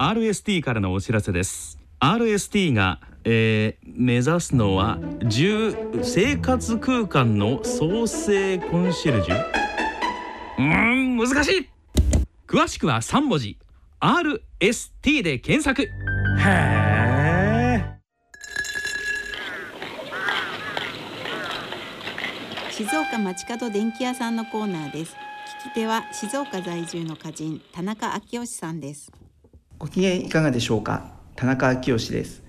RST からのお知らせです。RST が、えー、目指すのは10生活空間の創生コンシェルジュ？うーん難しい。詳しくは3文字。RST で検索。へえ静岡町角電気屋さんのコーナーです。聞き手は静岡在住の歌人田中昭義さんですご機嫌いかがでしょうか？田中昭義です。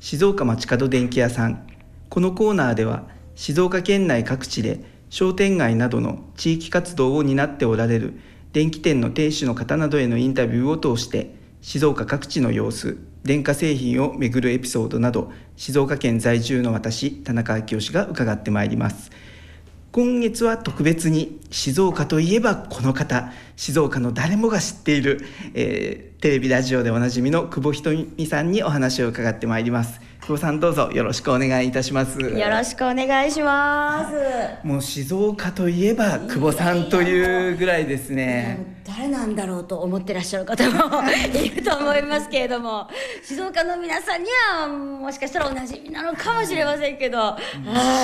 静岡町角電気屋さん。このコーナーでは静岡県内各地で商店街などの地域活動を担っておられる電気店の店主の方などへのインタビューを通して静岡各地の様子電化製品をめぐるエピソードなど静岡県在住の私田中昭義が伺ってまいります。今月は特別に静岡といえばこの方。静岡の誰もが知っている、えー、テレビラジオでおなじみの久保ひとみさんにお話を伺ってまいります。久保さんどうぞよろしくお願いいたします。よろしくお願いします。もう静岡といえば久保さんというぐらいですね。誰なんだろうと思ってらっしゃる方もいると思いますけれども。静岡の皆さんにはもしかしたらおなじみなのかもしれませんけど、は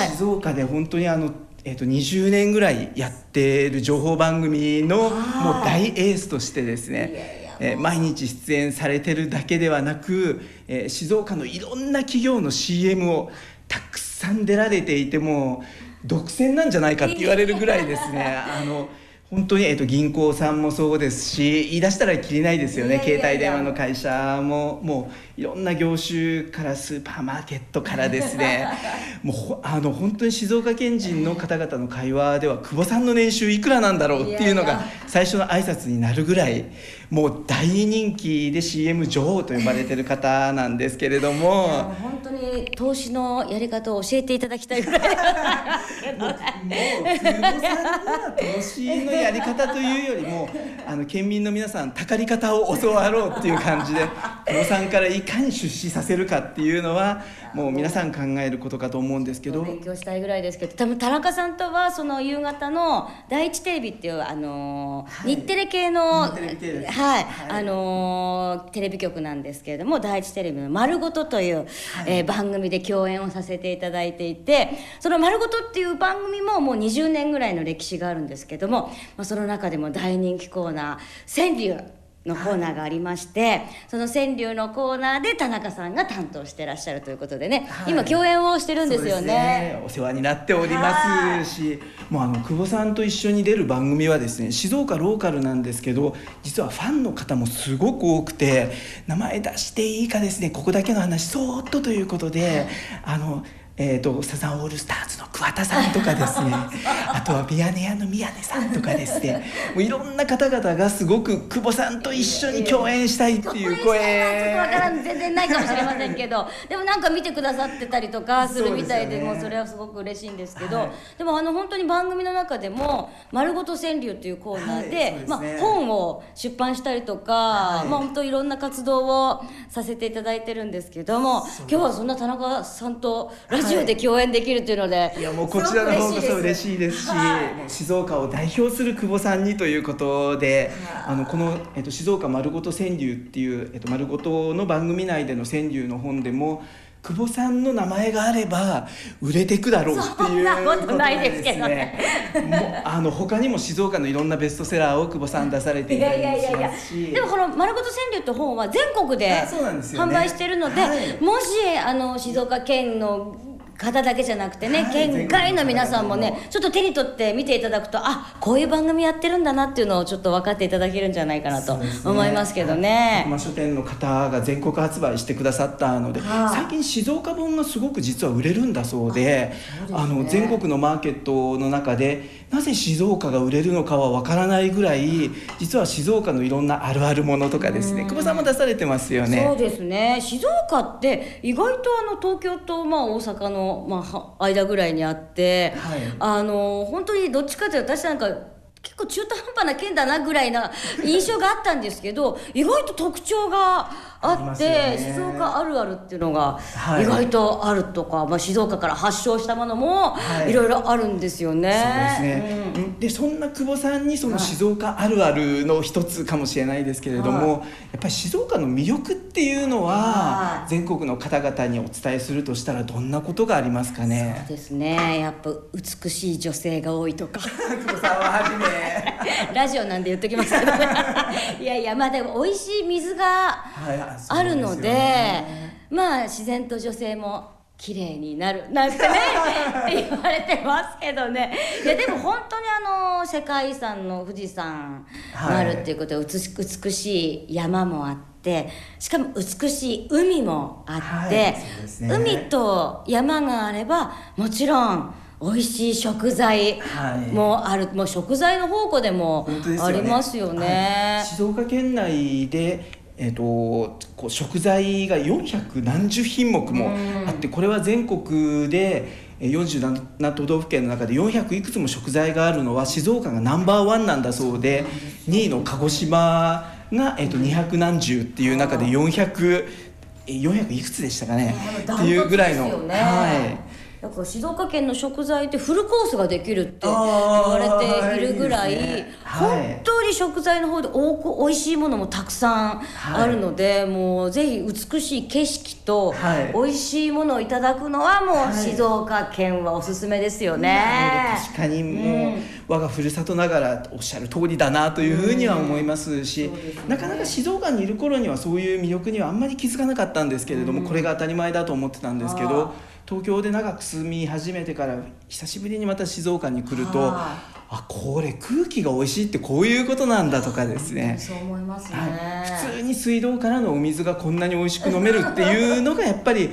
い、静岡で本当にあのえー、と20年ぐらいやってる情報番組のもう大エースとしてですねえー、毎日出演されてるだけではなく、えー、静岡のいろんな企業の CM をたくさん出られていても独占なんじゃないかって言われるぐらいですね。あの本当に、えーと、銀行さんもそうですし言い出したらきりないですよね。携帯電話の会社ももういろんな業種からスーパーマーケットからですね。もうあの本当に静岡県人の方々の会話では久保さんの年収いくらなんだろうっていうのが最初の挨拶になるぐらいもう大人気で CM 女王と呼ばれてる方なんですけれども。本当に投資のやり方を教えていただきたいぐらいもう久保さんには投資のやり方というよりもあの県民の皆さんたかり方を教わろうっていう感じで 久保さんからいかに出資させるかっていうのはもう皆さん考えることかと思うんですけど。勉強したいぐらいですけど多分田中さんとはその夕方の第一テレビっていうあの、はい、日テレ系のはい、はい、あのテレビ局なんですけれども第一テレビの「まるごと」という、はい、えー、番組で共演をさせていただいていてその「まるごと」っていう番組ももう20年ぐらいの歴史があるんですけども、まあ、その中でも大人気コーナー「川柳」のコーナーがありまして、はい、その川柳のコーナーで田中さんが担当してらっしゃるということでね、はい、今共演をしてるんですよね、ね、お世話になっておりますしもうあの久保さんと一緒に出る番組はですね静岡ローカルなんですけど実はファンの方もすごく多くて名前出していいかですねここだけの話そーっとということであのえーと、サザンオールスターズの桑田さんとかですね。あとはミヤネ屋の宮根さんとかですね。もういろんな方々がすごく久保さんと一緒に共演したいっていう声。ちょっとわからん。全然ないかもしれませんけど。でもなんか見てくださってたりとかするみたいでもうそれはすごく嬉しいんですけど、はい、でもあの本当に番組の中でも「まるごと川柳」っていうコーナーではいでね、まあ、本を出版したりとか、はい、まあ本当いろんな活動をさせていただいてるんですけども今日はそんな田中さんとラジオジオで共演できるとい。うので、い、やもうこちらの方こそ嬉しいですし、もう静岡を代表する久保さんにということで、あのこの、えっと、静岡丸ごと川柳っていう、えっと、丸ごとの番組内での川柳の本でも久保さんの名前があれば売れていくだろうっていうことないですけどね。もあの他にも静岡のいろんなベストセラーを久保さん出されていたりもしますし。でもこの「丸ごと川柳」って本は全国で販売してるので、はい、もしあの静岡県の方だけじゃなくてね、はい、県外の皆さんもねちょっと手に取って見ていただくとあこういう番組やってるんだなっていうのをちょっと分かっていただけるんじゃないかなと思いますけどね。まあ、書店の方が全国発売してくださったので、はあ、最近静岡本がすごく実は売れるんだそうであ、ね、の全国のマーケットの中でなぜ静岡が売れるのかはわからないぐらい実は静岡のいろんなあるあるものとかですね久保さんも出されてますよね。そうですね。静岡って意外とあの東京とまあ大阪のまあ間ぐらいにあって、はい、あの本当にどっちかというと私なんか結構中途半端な県だなぐらいな印象があったんですけど意外と特徴があって、ね。静岡あるあるっていうのがはい。意外とあるとか、まあ、静岡から発祥したものもはい。いろいろあるんですよね。そうですね、うん。でそんな久保さんにその静岡あるあるの一つかもしれないですけれども、はやっぱり静岡の魅力っていうのははい。全国の方々にお伝えするとしたらどんなことがありますかね？そうですね。やっぱ美しい女性が多いとか。久保さんははじめ ラジオなんで言っときますけど。いやいやまあでも美味しい水がはいあるのでそうすよね。まあ自然と女性も綺麗になる なんてね言われてますけどね。いやでも本当にあの世界遺産の富士山があるっていうことで、美し美しい山もあってしかも美しい海もあって、はいね。海と山があればもちろん美味しい食材はい。もある、もう食材の宝庫でもありますよね。はい。静岡県内でえー、とこう食材が400何十品目もあってこれは全国でえー47都道府県の中で400いくつも食材があるのは静岡がナンバーワンなんだそうで2位の鹿児島が、えー、と200何十っていう中で400えー400いくつでしたかね。っていうぐらいの、ね。はいだから静岡県の食材ってフルコースができるって言あわーれているぐらい、ねはい本当に食材の方でおこ美味しいものもたくさんあるので、もうぜひ美しい景色とはい。美味しいものをいただくのはもうはい。静岡県はおすすめですよね。なるほど。確かにもう、我がふるさとながらおっしゃる通りだなというふうには思いますし、そうですね。なかなか静岡にいる頃にはそういう魅力にはあんまり気づかなかったんですけれども、これが当たり前だと思ってたんですけど東京で長く住み始めてから久しぶりにまた静岡に来るとはあこれ空気が美味しいってこういうことなんだとかですね。そう思いますね。はい、普通に水道からのお水がこんなに美味しく飲めるっていうのが やっぱり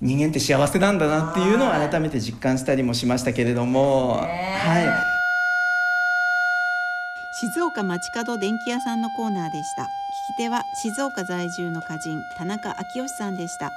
人間って幸せなんだなっていうのを改めて実感したりもしましたけれども、ねはい、静岡町角電気屋さんのコーナーでした。聞き手は静岡在住の歌人田中昭義さんでした